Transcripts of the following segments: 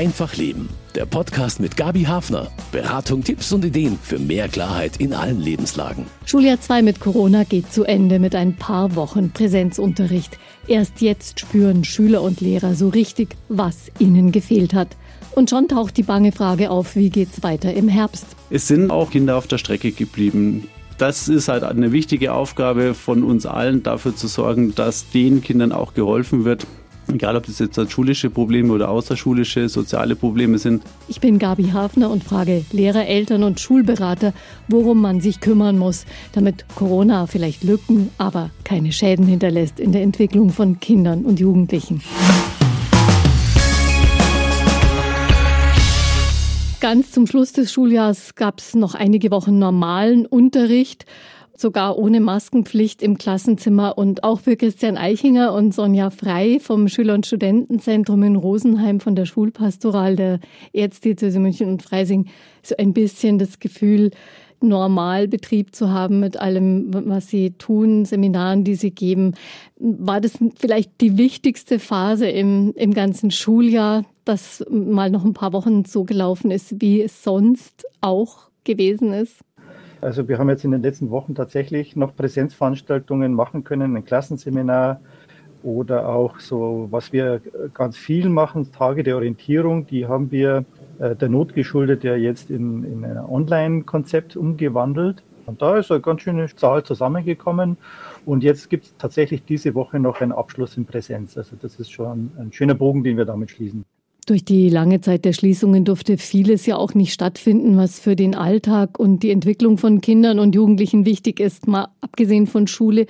Einfach Leben. Der Podcast mit Gabi Hafner. Beratung, Tipps und Ideen für mehr Klarheit in allen Lebenslagen. Schuljahr 2 mit Corona geht zu Ende mit ein paar Wochen Präsenzunterricht. Erst jetzt spüren Schüler und Lehrer so richtig, was ihnen gefehlt hat. Und schon taucht die bange Frage auf, wie geht's weiter im Herbst? Es sind auch Kinder auf der Strecke geblieben. Das ist halt eine wichtige Aufgabe von uns allen, dafür zu sorgen, dass den Kindern auch geholfen wird, Egal, ob das jetzt schulische Probleme oder außerschulische soziale Probleme sind. Ich bin Gabi Hafner und frage Lehrer, Eltern und Schulberater, worum man sich kümmern muss, damit Corona vielleicht Lücken, aber keine Schäden hinterlässt in der Entwicklung von Kindern und Jugendlichen. Ganz zum Schluss des Schuljahres gab es noch einige Wochen normalen Unterricht sogar ohne Maskenpflicht im Klassenzimmer. Und auch für Christian Eichinger und Sonja Frei vom Schüler- und Studentenzentrum in Rosenheim von der Schulpastoral der Erzdiözese München und Freising so ein bisschen das Gefühl, Normalbetrieb zu haben mit allem, was Sie tun, Seminaren, die Sie geben. War das vielleicht die wichtigste Phase im, im ganzen Schuljahr, dass mal noch ein paar Wochen so gelaufen ist, wie es sonst auch gewesen ist? Also wir haben jetzt in den letzten Wochen tatsächlich noch Präsenzveranstaltungen machen können, ein Klassenseminar oder auch so, was wir ganz viel machen, Tage der Orientierung, die haben wir äh, der Not geschuldet ja jetzt in, in ein Online-Konzept umgewandelt. Und da ist eine ganz schöne Zahl zusammengekommen. Und jetzt gibt es tatsächlich diese Woche noch einen Abschluss in Präsenz. Also das ist schon ein schöner Bogen, den wir damit schließen. Durch die lange Zeit der Schließungen durfte vieles ja auch nicht stattfinden, was für den Alltag und die Entwicklung von Kindern und Jugendlichen wichtig ist, mal abgesehen von Schule.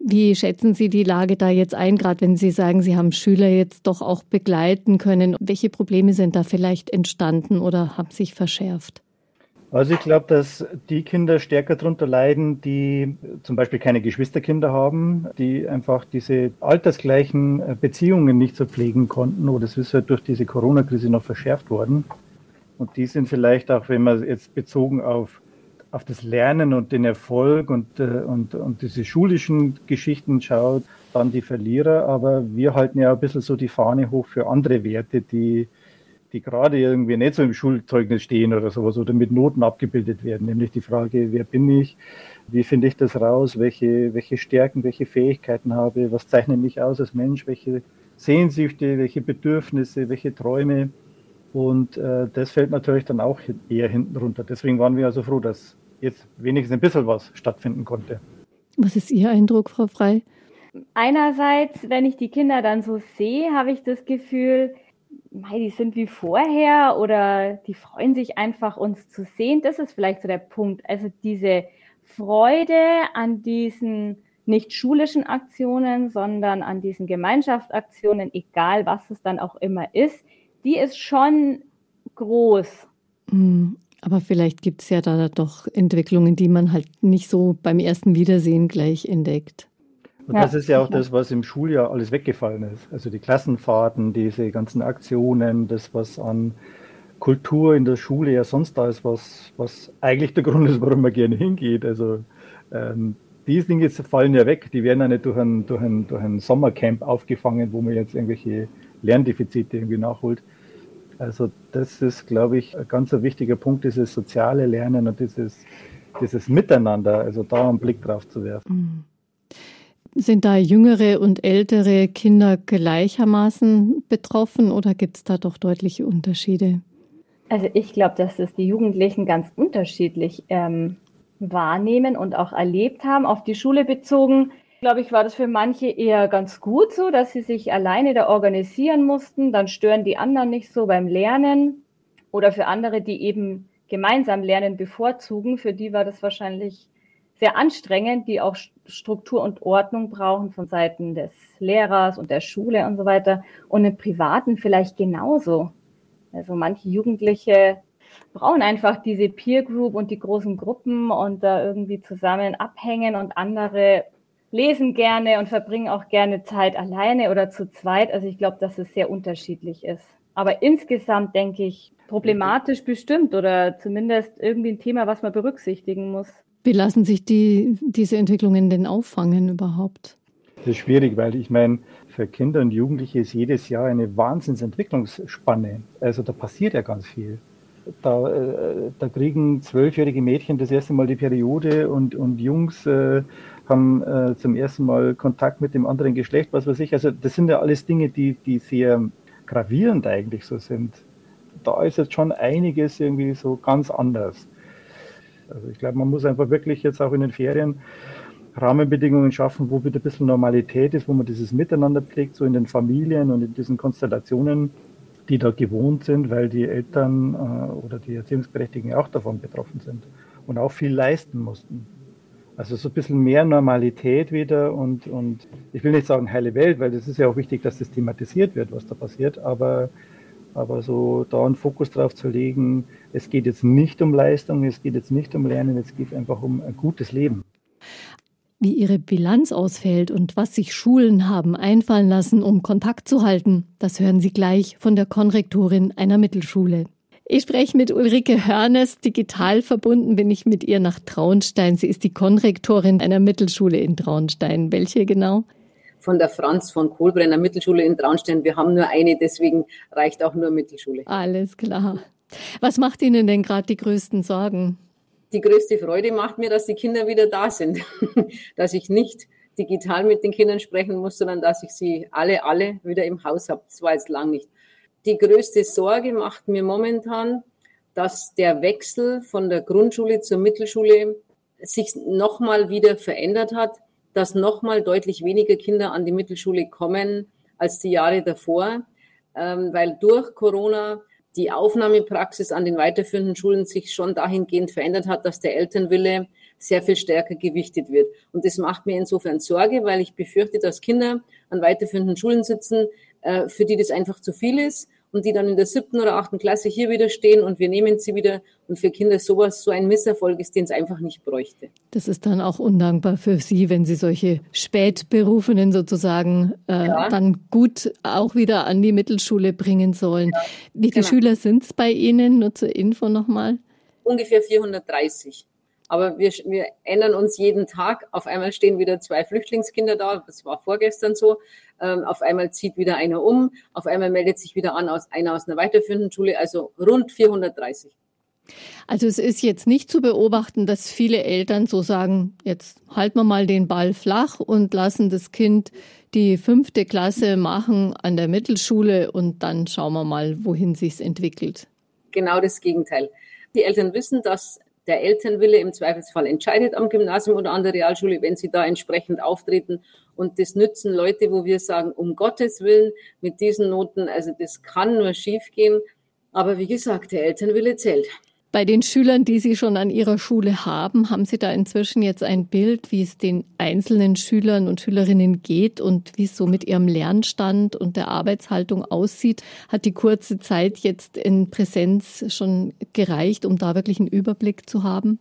Wie schätzen Sie die Lage da jetzt ein, gerade wenn Sie sagen, Sie haben Schüler jetzt doch auch begleiten können? Welche Probleme sind da vielleicht entstanden oder haben sich verschärft? Also ich glaube, dass die Kinder stärker darunter leiden, die zum Beispiel keine Geschwisterkinder haben, die einfach diese altersgleichen äh, Beziehungen nicht so pflegen konnten oder es ist halt durch diese Corona-Krise noch verschärft worden. Und die sind vielleicht auch, wenn man jetzt bezogen auf, auf das Lernen und den Erfolg und, äh, und, und diese schulischen Geschichten schaut, dann die Verlierer. Aber wir halten ja ein bisschen so die Fahne hoch für andere Werte, die, die gerade irgendwie nicht so im Schulzeugnis stehen oder sowas oder mit Noten abgebildet werden, nämlich die Frage, wer bin ich, wie finde ich das raus, welche, welche Stärken, welche Fähigkeiten habe, was zeichnet mich aus als Mensch, welche Sehnsüchte, welche Bedürfnisse, welche Träume. Und äh, das fällt natürlich dann auch eher hinten runter. Deswegen waren wir also froh, dass jetzt wenigstens ein bisschen was stattfinden konnte. Was ist Ihr Eindruck, Frau Frei? Einerseits, wenn ich die Kinder dann so sehe, habe ich das Gefühl, mei, die sind wie vorher oder die freuen sich einfach, uns zu sehen. Das ist vielleicht so der Punkt. Also diese Freude an diesen nicht schulischen Aktionen, sondern an diesen Gemeinschaftsaktionen, egal was es dann auch immer ist, die ist schon groß. Hm, aber vielleicht gibt es ja da doch Entwicklungen, die man halt nicht so beim ersten Wiedersehen gleich entdeckt. Und ja, das ist ja auch das, was im Schuljahr alles weggefallen ist. Also die Klassenfahrten, diese ganzen Aktionen, das, was an Kultur in der Schule ja sonst da ist, was, was eigentlich der Grund ist, warum man gerne hingeht. Also ähm, diese Dinge fallen ja weg. Die werden ja nicht durch ein, durch, ein, durch ein Sommercamp aufgefangen, wo man jetzt irgendwelche Lerndefizite irgendwie nachholt. Also das ist, glaube ich, ein ganz wichtiger Punkt, dieses soziale Lernen und dieses, dieses Miteinander, also da einen Blick drauf zu werfen. Mhm. Sind da jüngere und ältere Kinder gleichermaßen betroffen oder gibt es da doch deutliche Unterschiede? Also ich glaube, dass das die Jugendlichen ganz unterschiedlich ähm, wahrnehmen und auch erlebt haben. Auf die Schule bezogen, glaube ich, war das für manche eher ganz gut so, dass sie sich alleine da organisieren mussten. Dann stören die anderen nicht so beim Lernen. Oder für andere, die eben gemeinsam lernen bevorzugen, für die war das wahrscheinlich sehr anstrengend, die auch Struktur und Ordnung brauchen von Seiten des Lehrers und der Schule und so weiter. Und im Privaten vielleicht genauso. Also manche Jugendliche brauchen einfach diese Peer Group und die großen Gruppen und da irgendwie zusammen abhängen und andere lesen gerne und verbringen auch gerne Zeit alleine oder zu zweit. Also ich glaube, dass es sehr unterschiedlich ist. Aber insgesamt denke ich problematisch bestimmt oder zumindest irgendwie ein Thema, was man berücksichtigen muss. Wie lassen sich die, diese Entwicklungen denn auffangen überhaupt? Das ist schwierig, weil ich meine, für Kinder und Jugendliche ist jedes Jahr eine Wahnsinnsentwicklungsspanne. Also da passiert ja ganz viel. Da, äh, da kriegen zwölfjährige Mädchen das erste Mal die Periode und, und Jungs äh, haben äh, zum ersten Mal Kontakt mit dem anderen Geschlecht, was weiß ich. Also das sind ja alles Dinge, die, die sehr gravierend eigentlich so sind. Da ist jetzt schon einiges irgendwie so ganz anders. Also ich glaube, man muss einfach wirklich jetzt auch in den Ferien Rahmenbedingungen schaffen, wo wieder ein bisschen Normalität ist, wo man dieses Miteinander pflegt, so in den Familien und in diesen Konstellationen, die da gewohnt sind, weil die Eltern äh, oder die Erziehungsberechtigten auch davon betroffen sind und auch viel leisten mussten. Also so ein bisschen mehr Normalität wieder und, und ich will nicht sagen heile Welt, weil das ist ja auch wichtig, dass das thematisiert wird, was da passiert, aber, aber so da einen Fokus drauf zu legen, es geht jetzt nicht um Leistung, es geht jetzt nicht um Lernen, es geht einfach um ein gutes Leben. Wie ihre Bilanz ausfällt und was sich Schulen haben einfallen lassen, um Kontakt zu halten, das hören Sie gleich von der Konrektorin einer Mittelschule. Ich spreche mit Ulrike Hörnes. Digital verbunden bin ich mit ihr nach Traunstein. Sie ist die Konrektorin einer Mittelschule in Traunstein. Welche genau? Von der Franz von Kohlbrenner Mittelschule in Traunstein. Wir haben nur eine, deswegen reicht auch nur Mittelschule. Alles klar. Was macht Ihnen denn gerade die größten Sorgen? Die größte Freude macht mir, dass die Kinder wieder da sind. dass ich nicht digital mit den Kindern sprechen muss, sondern dass ich sie alle, alle wieder im Haus habe. Das war jetzt lang nicht die größte Sorge macht mir momentan, dass der Wechsel von der Grundschule zur Mittelschule sich nochmal wieder verändert hat, dass nochmal deutlich weniger Kinder an die Mittelschule kommen als die Jahre davor, ähm, weil durch Corona die Aufnahmepraxis an den weiterführenden Schulen sich schon dahingehend verändert hat, dass der Elternwille sehr viel stärker gewichtet wird. Und das macht mir insofern Sorge, weil ich befürchte, dass Kinder an weiterführenden Schulen sitzen, äh, für die das einfach zu viel ist und die dann in der siebten oder achten Klasse hier wieder stehen und wir nehmen sie wieder und für Kinder sowas so ein Misserfolg ist, den es einfach nicht bräuchte. Das ist dann auch undankbar für Sie, wenn Sie solche Spätberufenen sozusagen äh, ja. dann gut auch wieder an die Mittelschule bringen sollen. Ja, Wie viele genau. Schüler sind es bei Ihnen? Nur zur Info nochmal. Ungefähr 430. Aber wir, wir ändern uns jeden Tag. Auf einmal stehen wieder zwei Flüchtlingskinder da. Das war vorgestern so. Ähm, auf einmal zieht wieder einer um. Auf einmal meldet sich wieder an aus, einer aus einer weiterführenden Schule. Also rund 430. Also es ist jetzt nicht zu beobachten, dass viele Eltern so sagen, jetzt halten wir mal den Ball flach und lassen das Kind die fünfte Klasse machen an der Mittelschule und dann schauen wir mal, wohin sich's entwickelt. Genau das Gegenteil. Die Eltern wissen, dass der Elternwille im Zweifelsfall entscheidet am Gymnasium oder an der Realschule, wenn sie da entsprechend auftreten. Und das nützen Leute, wo wir sagen, um Gottes Willen, mit diesen Noten, also das kann nur schiefgehen. Aber wie gesagt, der Elternwille zählt. Bei den Schülern, die Sie schon an Ihrer Schule haben, haben Sie da inzwischen jetzt ein Bild, wie es den einzelnen Schülern und Schülerinnen geht und wie es so mit ihrem Lernstand und der Arbeitshaltung aussieht? Hat die kurze Zeit jetzt in Präsenz schon gereicht, um da wirklich einen Überblick zu haben?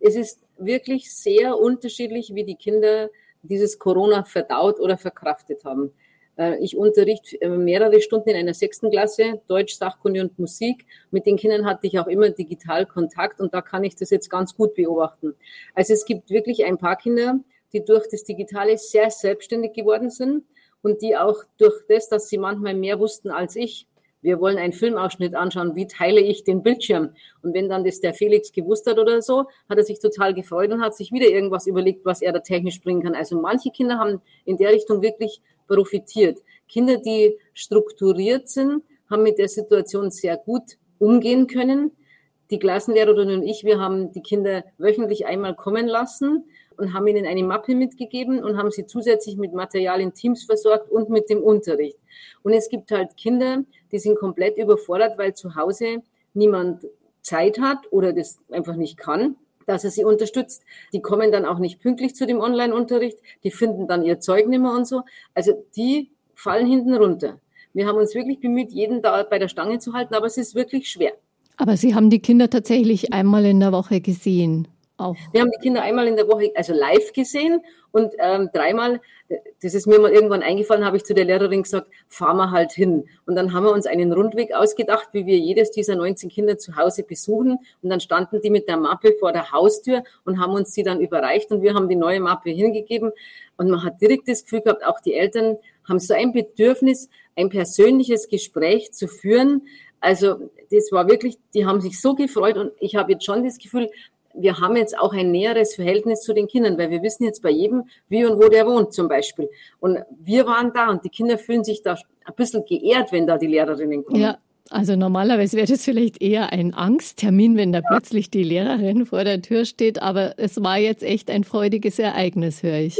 Es ist wirklich sehr unterschiedlich, wie die Kinder dieses Corona verdaut oder verkraftet haben. Äh, ich unterrichte äh, mehrere Stunden in einer sechsten Klasse, Deutsch, Sachkunde und Musik. Mit den Kindern hatte ich auch immer digital Kontakt und da kann ich das jetzt ganz gut beobachten. Also es gibt wirklich ein paar Kinder, die durch das Digitale sehr selbstständig geworden sind und die auch durch das, dass sie manchmal mehr wussten als ich, wir wollen einen Filmausschnitt anschauen, wie teile ich den Bildschirm? Und wenn dann das der Felix gewusst hat oder so, hat er sich total gefreut und hat sich wieder irgendwas überlegt, was er da technisch bringen kann. Also manche Kinder haben in der Richtung wirklich profitiert. Kinder, die strukturiert sind, haben mit der Situation sehr gut umgehen können. Die Klassenlehrerin und ich, wir haben die Kinder wöchentlich einmal kommen lassen und haben ihnen eine Mappe mitgegeben und haben sie zusätzlich mit Material in Teams versorgt und mit dem Unterricht. Und es gibt halt Kinder, die sind komplett überfordert, weil zu Hause niemand Zeit hat oder das einfach nicht kann dass er sie unterstützt. Die kommen dann auch nicht pünktlich zu dem Online-Unterricht, die finden dann ihr Zeug nicht mehr und so. Also die fallen hinten runter. Wir haben uns wirklich bemüht, jeden da bei der Stange zu halten, aber es ist wirklich schwer. Aber Sie haben die Kinder tatsächlich einmal in der Woche gesehen. Auch. Wir haben die Kinder einmal in der Woche, also live gesehen und ähm, dreimal, das ist mir mal irgendwann eingefallen, habe ich zu der Lehrerin gesagt, fahren wir halt hin. Und dann haben wir uns einen Rundweg ausgedacht, wie wir jedes dieser 19 Kinder zu Hause besuchen. Und dann standen die mit der Mappe vor der Haustür und haben uns die dann überreicht und wir haben die neue Mappe hingegeben. Und man hat direkt das Gefühl gehabt, auch die Eltern haben so ein Bedürfnis, ein persönliches Gespräch zu führen. Also das war wirklich, die haben sich so gefreut und ich habe jetzt schon das Gefühl, wir haben jetzt auch ein näheres Verhältnis zu den Kindern, weil wir wissen jetzt bei jedem, wie und wo der wohnt zum Beispiel. Und wir waren da und die Kinder fühlen sich da ein bisschen geehrt, wenn da die Lehrerinnen kommen. Ja. Also normalerweise wäre das vielleicht eher ein Angsttermin, wenn da ja. plötzlich die Lehrerin vor der Tür steht, aber es war jetzt echt ein freudiges Ereignis, höre ich.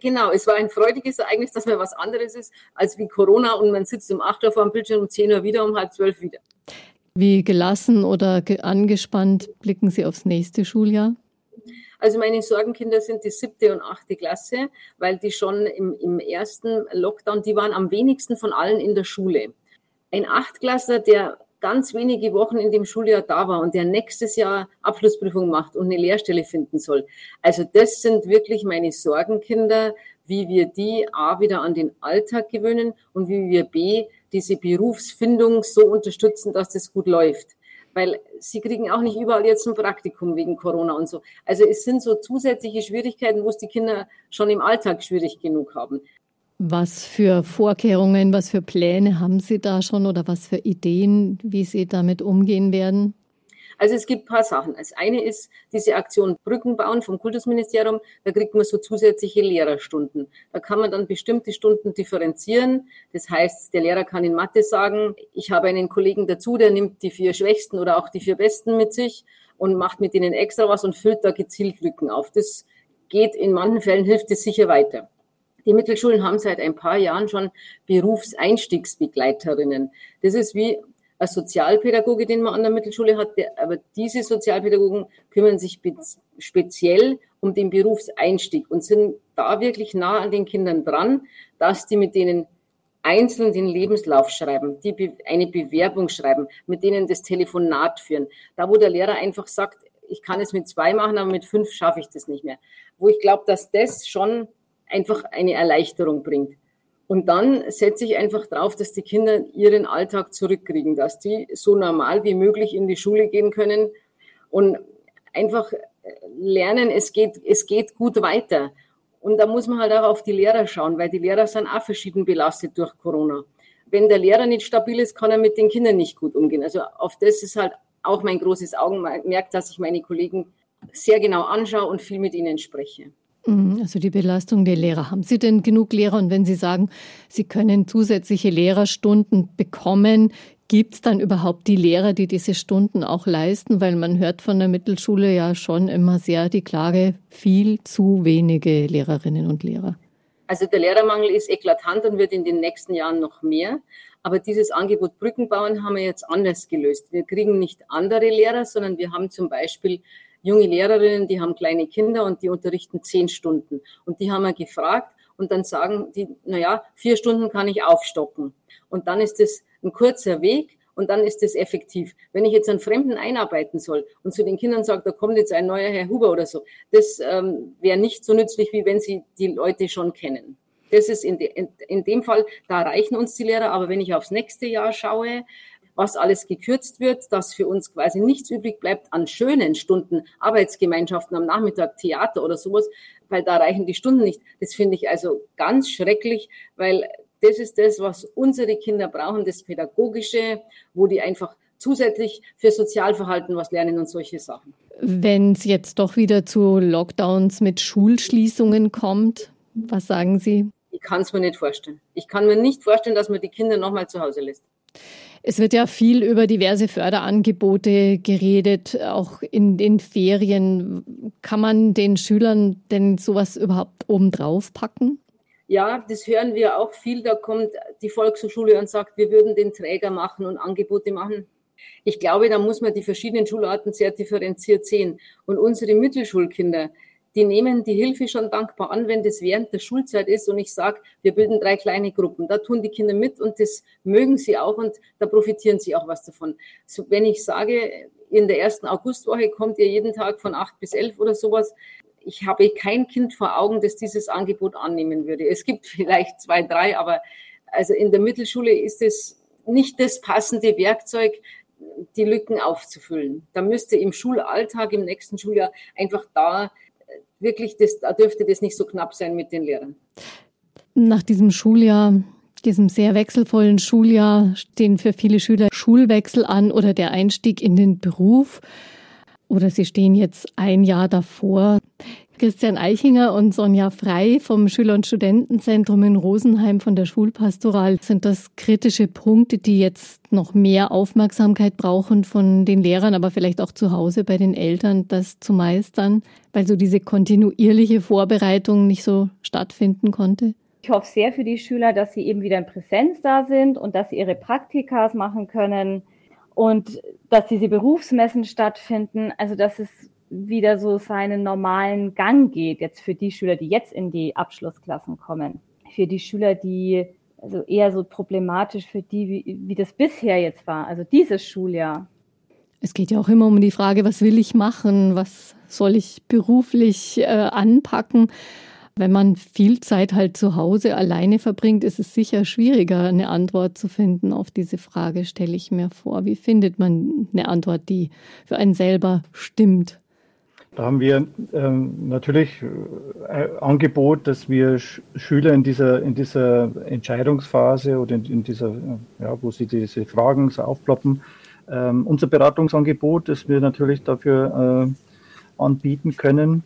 Genau, es war ein freudiges Ereignis, dass mal was anderes ist als wie Corona und man sitzt um 8 Uhr vor dem Bildschirm, um 10 Uhr wieder, um halb zwölf wieder. Wie gelassen oder angespannt blicken Sie aufs nächste Schuljahr? Also meine Sorgenkinder sind die siebte und achte Klasse, weil die schon im, im ersten Lockdown, die waren am wenigsten von allen in der Schule. Ein Achtklässler, der ganz wenige Wochen in dem Schuljahr da war und der nächstes Jahr Abschlussprüfung macht und eine Lehrstelle finden soll. Also das sind wirklich meine Sorgenkinder, wie wir die A wieder an den Alltag gewöhnen und wie wir B diese Berufsfindung so unterstützen, dass das gut läuft. Weil sie kriegen auch nicht überall jetzt ein Praktikum wegen Corona und so. Also es sind so zusätzliche Schwierigkeiten, wo es die Kinder schon im Alltag schwierig genug haben. Was für Vorkehrungen, was für Pläne haben Sie da schon oder was für Ideen, wie Sie damit umgehen werden? Also es gibt ein paar Sachen. Das eine ist diese Aktion Brücken bauen vom Kultusministerium. Da kriegt man so zusätzliche Lehrerstunden. Da kann man dann bestimmte Stunden differenzieren. Das heißt, der Lehrer kann in Mathe sagen, ich habe einen Kollegen dazu, der nimmt die vier Schwächsten oder auch die vier Besten mit sich und macht mit ihnen extra was und füllt da gezielt Lücken auf. Das geht in manchen Fällen, hilft es sicher weiter. Die Mittelschulen haben seit ein paar Jahren schon Berufseinstiegsbegleiterinnen. Das ist wie ein Sozialpädagoge, den man an der Mittelschule hat, der, aber diese Sozialpädagogen kümmern sich speziell um den Berufseinstieg und sind da wirklich nah an den Kindern dran, dass die mit denen einzeln den Lebenslauf schreiben, die eine Bewerbung schreiben, mit denen das Telefonat führen. Da, wo der Lehrer einfach sagt, ich kann es mit zwei machen, aber mit fünf schaffe ich das nicht mehr. Wo ich glaube, dass das schon einfach eine Erleichterung bringt. Und dann setze ich einfach drauf, dass die Kinder ihren Alltag zurückkriegen, dass die so normal wie möglich in die Schule gehen können und einfach lernen, es geht, es geht gut weiter. Und da muss man halt auch auf die Lehrer schauen, weil die Lehrer sind auch verschieden belastet durch Corona. Wenn der Lehrer nicht stabil ist, kann er mit den Kindern nicht gut umgehen. Also auf das ist halt auch mein großes Augenmerk, dass ich meine Kollegen sehr genau anschaue und viel mit ihnen spreche. Mhm, also die Belastung der Lehrer. Haben Sie denn genug Lehrer? Und wenn Sie sagen, Sie können zusätzliche Lehrerstunden bekommen, gibt es dann überhaupt die Lehrer, die diese Stunden auch leisten? Weil man hört von der Mittelschule ja schon immer sehr die Klage, viel zu wenige Lehrerinnen und Lehrer. Also der Lehrermangel ist eklatant und wird in den nächsten Jahren noch mehr. Aber dieses Angebot Brückenbauen haben wir jetzt anders gelöst. Wir kriegen nicht andere Lehrer, sondern wir haben zum Beispiel junge Lehrerinnen, die haben kleine Kinder und die unterrichten zehn Stunden. Und die haben wir gefragt und dann sagen die, naja, vier Stunden kann ich aufstocken. Und dann ist es ein kurzer Weg und dann ist es effektiv. Wenn ich jetzt einen Fremden einarbeiten soll und zu den Kindern sage, da kommt jetzt ein neuer Herr Huber oder so, das ähm, wäre nicht so nützlich, wie wenn sie die Leute schon kennen. Das ist in, de, in, in dem Fall, da reichen uns die Lehrer. Aber wenn ich aufs nächste Jahr schaue, was alles gekürzt wird, dass für uns quasi nichts übrig bleibt an schönen Stunden, Arbeitsgemeinschaften am Nachmittag, Theater oder sowas, weil da reichen die Stunden nicht. Das finde ich also ganz schrecklich, weil das ist das, was unsere Kinder brauchen, das Pädagogische, wo die einfach zusätzlich für Sozialverhalten was lernen und solche Sachen. Wenn es jetzt doch wieder zu Lockdowns mit Schulschließungen kommt, was sagen Sie? Ich kann es mir nicht vorstellen. Ich kann mir nicht vorstellen, dass man die Kinder nochmal zu Hause lässt. Es wird ja viel über diverse Förderangebote geredet, auch in den Ferien. Kann man den Schülern denn sowas überhaupt obendrauf packen? Ja, das hören wir auch viel. Da kommt die Volkshochschule und sagt, wir würden den Träger machen und Angebote machen. Ich glaube, da muss man die verschiedenen Schularten sehr differenziert sehen. Und unsere Mittelschulkinder, die nehmen die Hilfe schon dankbar an, wenn das während der Schulzeit ist und ich sage, wir bilden drei kleine Gruppen. Da tun die Kinder mit und das mögen sie auch und da profitieren sie auch was davon. So, wenn ich sage, in der ersten Augustwoche kommt ihr jeden Tag von acht bis elf oder sowas. Ich habe kein Kind vor Augen, das dieses Angebot annehmen würde. Es gibt vielleicht zwei, drei, aber also in der Mittelschule ist es nicht das passende Werkzeug, die Lücken aufzufüllen. Da müsste im Schulalltag, im nächsten Schuljahr einfach da wirklich, das, da dürfte das nicht so knapp sein mit den Lehrern. Nach diesem Schuljahr, diesem sehr wechselvollen Schuljahr, stehen für viele Schüler Schulwechsel an oder der Einstieg in den Beruf. Oder sie stehen jetzt ein Jahr davor. Christian Eichinger und Sonja Frei vom Schüler- und Studentenzentrum in Rosenheim von der Schulpastoral. Sind das kritische Punkte, die jetzt noch mehr Aufmerksamkeit brauchen von den Lehrern, aber vielleicht auch zu Hause bei den Eltern, das zu meistern, weil so diese kontinuierliche Vorbereitung nicht so stattfinden konnte? Ich hoffe sehr für die Schüler, dass sie eben wieder in Präsenz da sind und dass sie ihre Praktikas machen können und dass diese Berufsmessen stattfinden. Also dass es wieder so seinen normalen Gang geht, jetzt für die Schüler, die jetzt in die Abschlussklassen kommen. Für die Schüler, die also eher so problematisch für die, wie, wie das bisher jetzt war, also dieses Schuljahr. Es geht ja auch immer um die Frage, was will ich machen, was soll ich beruflich äh, anpacken. Wenn man viel Zeit halt zu Hause alleine verbringt, ist es sicher schwieriger, eine Antwort zu finden auf diese Frage, stelle ich mir vor. Wie findet man eine Antwort, die für einen selber stimmt? Da haben wir ähm, natürlich ein äh, Angebot, dass wir Sch Schüler in dieser, in dieser Entscheidungsphase oder in, in dieser, ja, wo sie diese Fragen so aufploppen, ähm, unser Beratungsangebot, das wir natürlich dafür äh, anbieten können.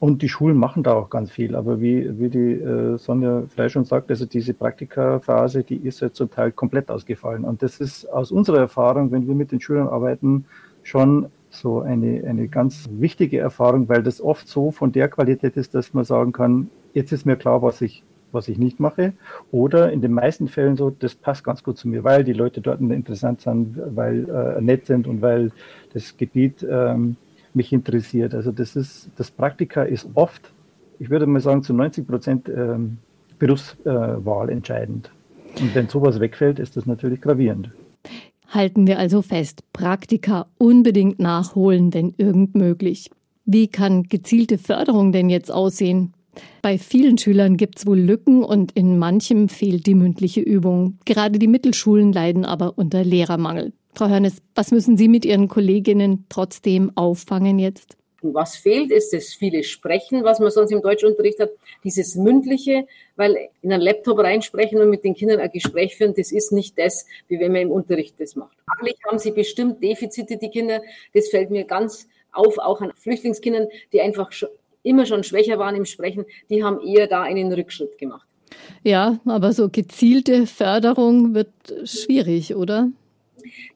Und die Schulen machen da auch ganz viel. Aber wie, wie die äh, Sonja Fleisch schon sagt, also diese Praktikaphase, die ist ja zum Teil komplett ausgefallen. Und das ist aus unserer Erfahrung, wenn wir mit den Schülern arbeiten, schon so eine, eine ganz wichtige Erfahrung, weil das oft so von der Qualität ist, dass man sagen kann, jetzt ist mir klar, was ich, was ich nicht mache. Oder in den meisten Fällen so, das passt ganz gut zu mir, weil die Leute dort interessant sind, weil äh, nett sind und weil das Gebiet ähm, mich interessiert. Also das ist, das Praktika ist oft, ich würde mal sagen, zu 90 Prozent ähm, Berufswahl äh, entscheidend. Und wenn sowas wegfällt, ist das natürlich gravierend. Halten wir also fest, Praktika unbedingt nachholen, wenn irgend möglich. Wie kann gezielte Förderung denn jetzt aussehen? Bei vielen Schülern gibt es wohl Lücken und in manchem fehlt die mündliche Übung. Gerade die Mittelschulen leiden aber unter Lehrermangel. Frau Hörnes, was müssen Sie mit Ihren Kolleginnen trotzdem auffangen jetzt? Was fehlt, ist das viele Sprechen, was man sonst im Deutschunterricht hat, dieses mündliche, weil in einen Laptop reinsprechen und mit den Kindern ein Gespräch führen, das ist nicht das, wie wenn man im Unterricht das macht. Fachlich haben sie bestimmt Defizite, die Kinder. Das fällt mir ganz auf, auch an Flüchtlingskindern, die einfach schon, immer schon schwächer waren im Sprechen, die haben eher da einen Rückschritt gemacht. Ja, aber so gezielte Förderung wird schwierig, oder?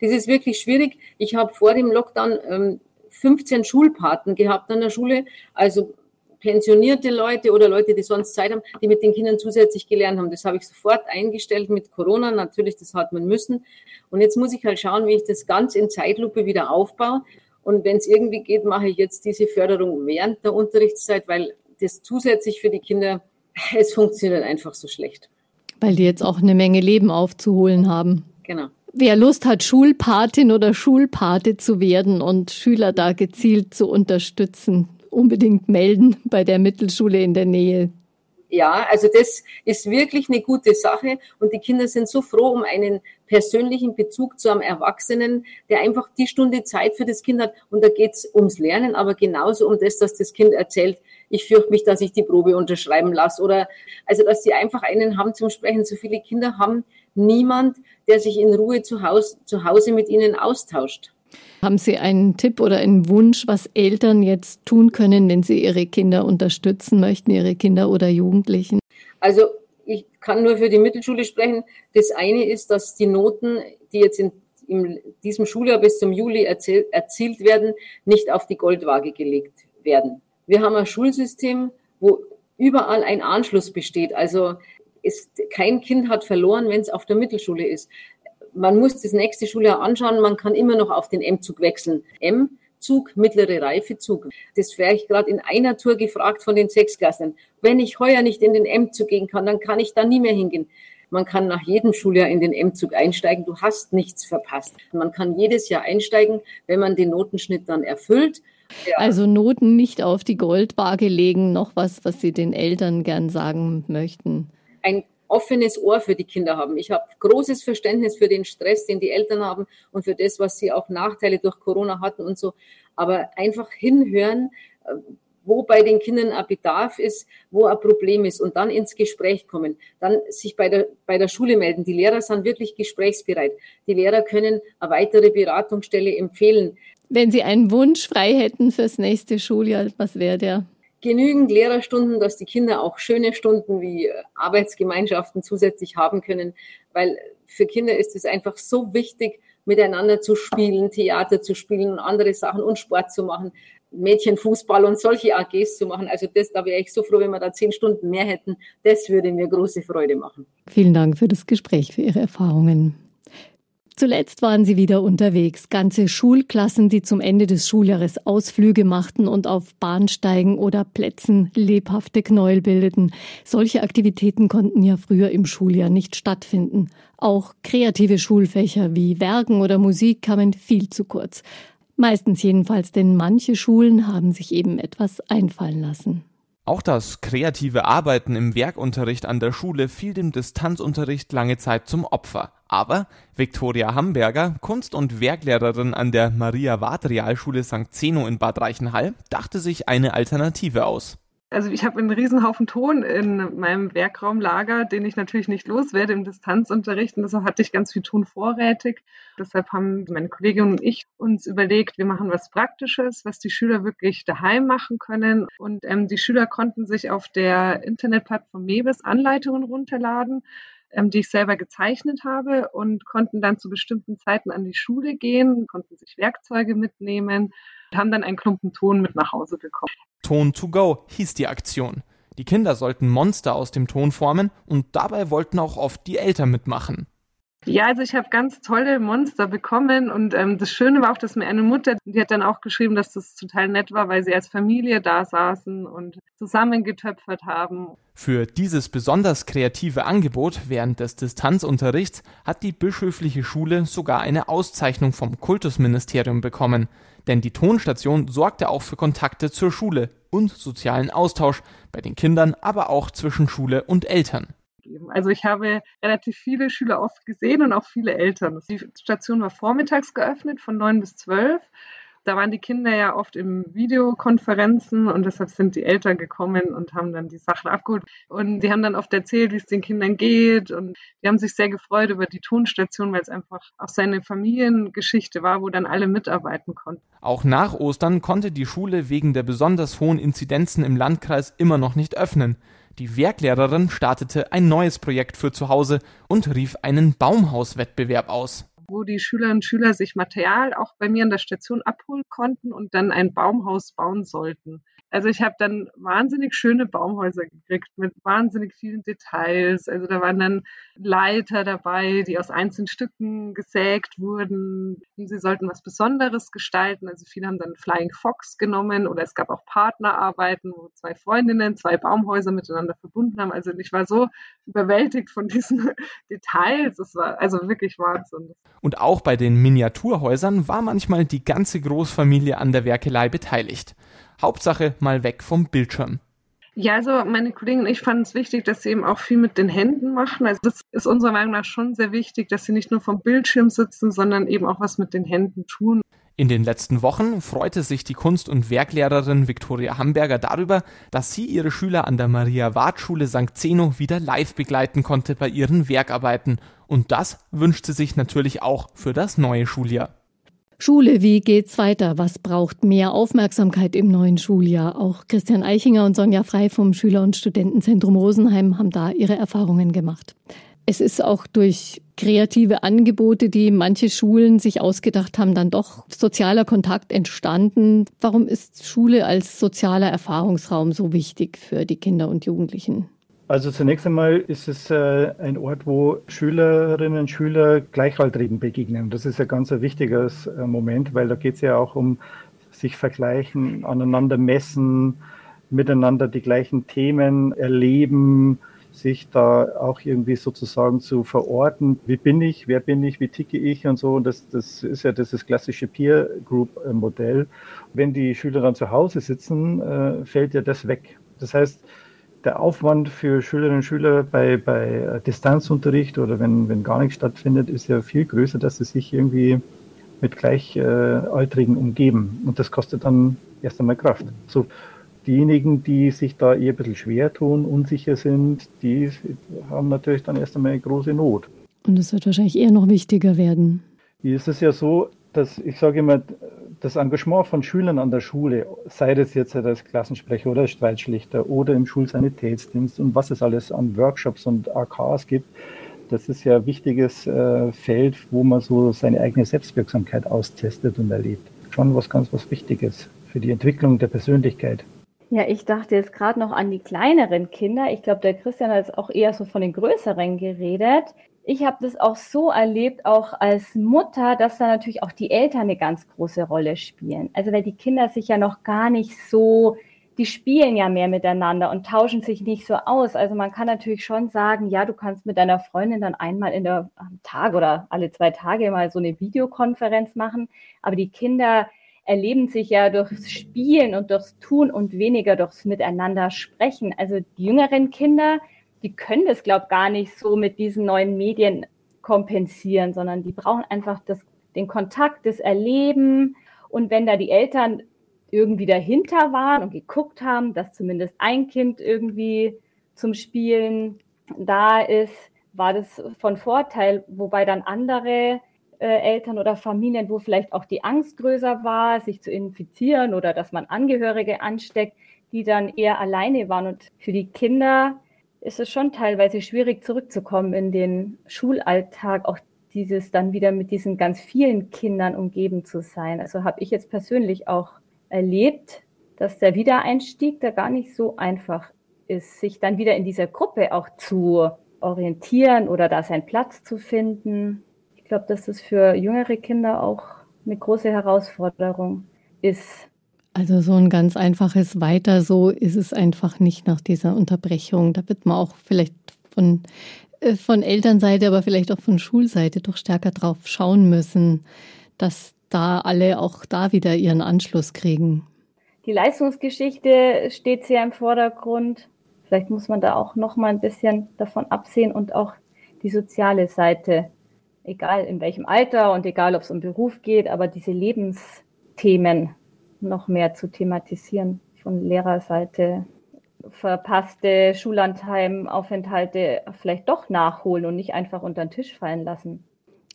Das ist wirklich schwierig. Ich habe vor dem Lockdown ähm, 15 Schulpaten gehabt an der Schule, also pensionierte Leute oder Leute, die sonst Zeit haben, die mit den Kindern zusätzlich gelernt haben. Das habe ich sofort eingestellt mit Corona. Natürlich, das hat man müssen. Und jetzt muss ich halt schauen, wie ich das ganz in Zeitlupe wieder aufbaue. Und wenn es irgendwie geht, mache ich jetzt diese Förderung während der Unterrichtszeit, weil das zusätzlich für die Kinder, es funktioniert einfach so schlecht. Weil die jetzt auch eine Menge Leben aufzuholen haben. Genau. Wer Lust hat, Schulpatin oder Schulpate zu werden und Schüler da gezielt zu unterstützen, unbedingt melden bei der Mittelschule in der Nähe. Ja, also das ist wirklich eine gute Sache und die Kinder sind so froh um einen persönlichen Bezug zu einem Erwachsenen, der einfach die Stunde Zeit für das Kind hat und da geht es ums Lernen, aber genauso um das, dass das Kind erzählt, ich fürchte mich, dass ich die Probe unterschreiben lasse oder also dass sie einfach einen haben zum Sprechen. So viele Kinder haben niemand, der sich in Ruhe zu Hause, zu Hause mit ihnen austauscht. Haben Sie einen Tipp oder einen Wunsch, was Eltern jetzt tun können, wenn sie ihre Kinder unterstützen möchten, ihre Kinder oder Jugendlichen? Also ich kann nur für die Mittelschule sprechen. Das eine ist, dass die Noten, die jetzt in, in diesem Schuljahr bis zum Juli erzielt werden, nicht auf die Goldwaage gelegt werden. Wir haben ein Schulsystem, wo überall ein Anschluss besteht. Also ist, kein Kind hat verloren, wenn es auf der Mittelschule ist. Man muss das nächste Schuljahr anschauen, man kann immer noch auf den M-Zug wechseln. M Zug, mittlere Reifezug. Das wäre ich gerade in einer Tour gefragt von den Sechsklassen. Wenn ich heuer nicht in den M-Zug gehen kann, dann kann ich da nie mehr hingehen. Man kann nach jedem Schuljahr in den M-Zug einsteigen. Du hast nichts verpasst. Man kann jedes Jahr einsteigen, wenn man den Notenschnitt dann erfüllt. Ja. Also Noten nicht auf die Goldwaage legen, noch was, was Sie den Eltern gern sagen möchten. Ein offenes Ohr für die Kinder haben. Ich habe großes Verständnis für den Stress, den die Eltern haben und für das, was sie auch Nachteile durch Corona hatten und so. Aber einfach hinhören, äh, wo bei den Kindern ein Bedarf ist, wo ein Problem ist und dann ins Gespräch kommen, dann sich bei der, bei der Schule melden. Die Lehrer sind wirklich gesprächsbereit. Die Lehrer können eine weitere Beratungsstelle empfehlen. Wenn Sie einen Wunsch frei hätten fürs nächste Schuljahr, was wäre der? genügend Lehrerstunden, dass die Kinder auch schöne Stunden wie äh, Arbeitsgemeinschaften zusätzlich haben können, weil für Kinder ist es einfach so wichtig, miteinander zu spielen, Theater zu spielen, andere Sachen und Sport zu machen, Mädchenfußball und solche AGs zu machen. Also das, da wäre ich so froh, wenn wir da zehn Stunden mehr hätten. Das würde mir große Freude machen. Vielen Dank für das Gespräch, für Ihre Erfahrungen. Zuletzt waren sie wieder unterwegs. Ganze Schulklassen, die zum Ende des Schuljahres Ausflüge machten und auf Bahnsteigen oder Plätzen lebhafte Knäuel bildeten. Solche Aktivitäten konnten ja früher im Schuljahr nicht stattfinden. Auch kreative Schulfächer wie Werken oder Musik kamen viel zu kurz. Meistens jedenfalls, denn manche Schulen haben sich eben etwas einfallen lassen. Auch das kreative Arbeiten im Werkunterricht an der Schule fiel dem Distanzunterricht lange Zeit zum Opfer. Aber Viktoria Hamburger, Kunst- und Werklehrerin an der Maria-Ward-Realschule St. Zeno in Bad Reichenhall, dachte sich eine Alternative aus. Also ich habe einen Riesenhaufen Ton in meinem Werkraumlager, den ich natürlich nicht loswerde im Distanzunterricht. Und deshalb hatte ich ganz viel Ton vorrätig. Deshalb haben meine Kollegin und ich uns überlegt, wir machen was Praktisches, was die Schüler wirklich daheim machen können. Und ähm, die Schüler konnten sich auf der Internetplattform Mebis Anleitungen runterladen ähm, die ich selber gezeichnet habe und konnten dann zu bestimmten Zeiten an die Schule gehen, konnten sich Werkzeuge mitnehmen und haben dann einen Klumpen Ton mit nach Hause bekommen. Ton to go hieß die Aktion. Die Kinder sollten Monster aus dem Ton formen und dabei wollten auch oft die Eltern mitmachen. Ja, also ich habe ganz tolle Monster bekommen und ähm, das Schöne war auch, dass mir eine Mutter, die hat dann auch geschrieben, dass das total nett war, weil sie als Familie da saßen und zusammengetöpfert haben. Für dieses besonders kreative Angebot während des Distanzunterrichts hat die bischöfliche Schule sogar eine Auszeichnung vom Kultusministerium bekommen. Denn die Tonstation sorgte auch für Kontakte zur Schule und sozialen Austausch bei den Kindern, aber auch zwischen Schule und Eltern geben. Also ich habe relativ viele Schüler oft gesehen und auch viele Eltern. Die Station war vormittags geöffnet von neun bis zwölf da waren die Kinder ja oft in Videokonferenzen und deshalb sind die Eltern gekommen und haben dann die Sachen abgeholt. Und die haben dann oft erzählt, wie es den Kindern geht. Und die haben sich sehr gefreut über die Tonstation, weil es einfach auch seine Familiengeschichte war, wo dann alle mitarbeiten konnten. Auch nach Ostern konnte die Schule wegen der besonders hohen Inzidenzen im Landkreis immer noch nicht öffnen. Die Werklehrerin startete ein neues Projekt für zu Hause und rief einen Baumhauswettbewerb aus wo die Schülerinnen und Schüler sich Material auch bei mir an der Station abholen konnten und dann ein Baumhaus bauen sollten. Also ich habe dann wahnsinnig schöne Baumhäuser gekriegt mit wahnsinnig vielen Details. Also da waren dann Leiter dabei, die aus einzelnen Stücken gesägt wurden. Und sie sollten was Besonderes gestalten. Also viele haben dann Flying Fox genommen oder es gab auch Partnerarbeiten, wo zwei Freundinnen zwei Baumhäuser miteinander verbunden haben. Also ich war so überwältigt von diesen Details. Es war also wirklich Wahnsinn. Und auch bei den Miniaturhäusern war manchmal die ganze Großfamilie an der Werkelei beteiligt. Hauptsache mal weg vom Bildschirm. Ja, also meine Kollegen und ich fanden es wichtig, dass sie eben auch viel mit den Händen machen. Also das ist unserer Meinung nach schon sehr wichtig, dass sie nicht nur vom Bildschirm sitzen, sondern eben auch was mit den Händen tun. In den letzten Wochen freute sich die Kunst- und Werklehrerin Viktoria Hamburger darüber, dass sie ihre Schüler an der Maria-Ward-Schule St. Zeno wieder live begleiten konnte bei ihren Werkarbeiten. Und das wünscht sie sich natürlich auch für das neue Schuljahr. Schule, wie geht's weiter? Was braucht mehr Aufmerksamkeit im neuen Schuljahr? Auch Christian Eichinger und Sonja Frei vom Schüler- und Studentenzentrum Rosenheim haben da ihre Erfahrungen gemacht. Es ist auch durch kreative Angebote, die manche Schulen sich ausgedacht haben, dann doch sozialer Kontakt entstanden. Warum ist Schule als sozialer Erfahrungsraum so wichtig für die Kinder und Jugendlichen? Also zunächst einmal ist es äh, ein Ort, wo Schülerinnen und Schüler Gleichaltrigen begegnen. Das ist ein ganz wichtiges äh, Moment, weil da geht es ja auch um sich vergleichen, aneinander messen, miteinander die gleichen Themen erleben, sich da auch irgendwie sozusagen zu verorten, wie bin ich, wer bin ich, wie ticke ich und so. Und das, das ist ja das, klassische Peer Group Modell. Wenn die Schüler dann zu Hause sitzen, äh, fällt ja das weg. Das heißt, der Aufwand für Schülerinnen und Schüler bei, bei Distanzunterricht oder wenn, wenn gar nichts stattfindet, ist ja viel größer, dass sie sich irgendwie mit Gleichaltrigen umgeben. Und das kostet dann erst einmal Kraft. So, diejenigen, die sich da eher ein bisschen schwer tun, unsicher sind, die haben natürlich dann erst einmal eine große Not. Und es wird wahrscheinlich eher noch wichtiger werden. Ist es ja so, dass ich sage immer, das Engagement von Schülern an der Schule, sei das jetzt als Klassensprecher oder als Streitschlichter oder im Schulsanitätsdienst und was es alles an Workshops und AKs gibt, das ist ja ein wichtiges äh, Feld, wo man so seine eigene Selbstwirksamkeit austestet und erlebt. Schon was ganz was Wichtiges für die Entwicklung der Persönlichkeit. Ja, ich dachte jetzt gerade noch an die kleineren Kinder. Ich glaube, der Christian hat auch eher so von den größeren geredet. Ich habe das auch so erlebt, auch als Mutter, dass da natürlich auch die Eltern eine ganz große Rolle spielen. Also weil die Kinder sich ja noch gar nicht so, die spielen ja mehr miteinander und tauschen sich nicht so aus. Also man kann natürlich schon sagen, ja, du kannst mit deiner Freundin dann einmal in der am Tag oder alle zwei Tage mal so eine Videokonferenz machen. Aber die Kinder erleben sich ja durchs Spielen und durchs Tun und weniger durchs Miteinander sprechen. Also die jüngeren Kinder, die können das, glaube ich, gar nicht so mit diesen neuen Medien kompensieren, sondern die brauchen einfach das, den Kontakt, das Erleben. Und wenn da die Eltern irgendwie dahinter waren und geguckt haben, dass zumindest ein Kind irgendwie zum Spielen da ist, war das von Vorteil, wobei dann andere Eltern oder Familien, wo vielleicht auch die Angst größer war, sich zu infizieren oder dass man Angehörige ansteckt, die dann eher alleine waren. Und für die Kinder ist es schon teilweise schwierig zurückzukommen in den Schulalltag, auch dieses dann wieder mit diesen ganz vielen Kindern umgeben zu sein. Also habe ich jetzt persönlich auch erlebt, dass der Wiedereinstieg da gar nicht so einfach ist, sich dann wieder in dieser Gruppe auch zu orientieren oder da seinen Platz zu finden glaube, dass das für jüngere Kinder auch eine große Herausforderung ist. Also so ein ganz einfaches Weiter, so ist es einfach nicht nach dieser Unterbrechung. Da wird man auch vielleicht von, äh, von Elternseite, aber vielleicht auch von Schulseite doch stärker drauf schauen müssen, dass da alle auch da wieder ihren Anschluss kriegen. Die Leistungsgeschichte steht sehr im Vordergrund. Vielleicht muss man da auch noch mal ein bisschen davon absehen und auch die soziale Seite egal in welchem Alter und egal ob es um Beruf geht, aber diese Lebensthemen noch mehr zu thematisieren von Lehrerseite. Verpasste Schullandheimaufenthalte vielleicht doch nachholen und nicht einfach unter den Tisch fallen lassen.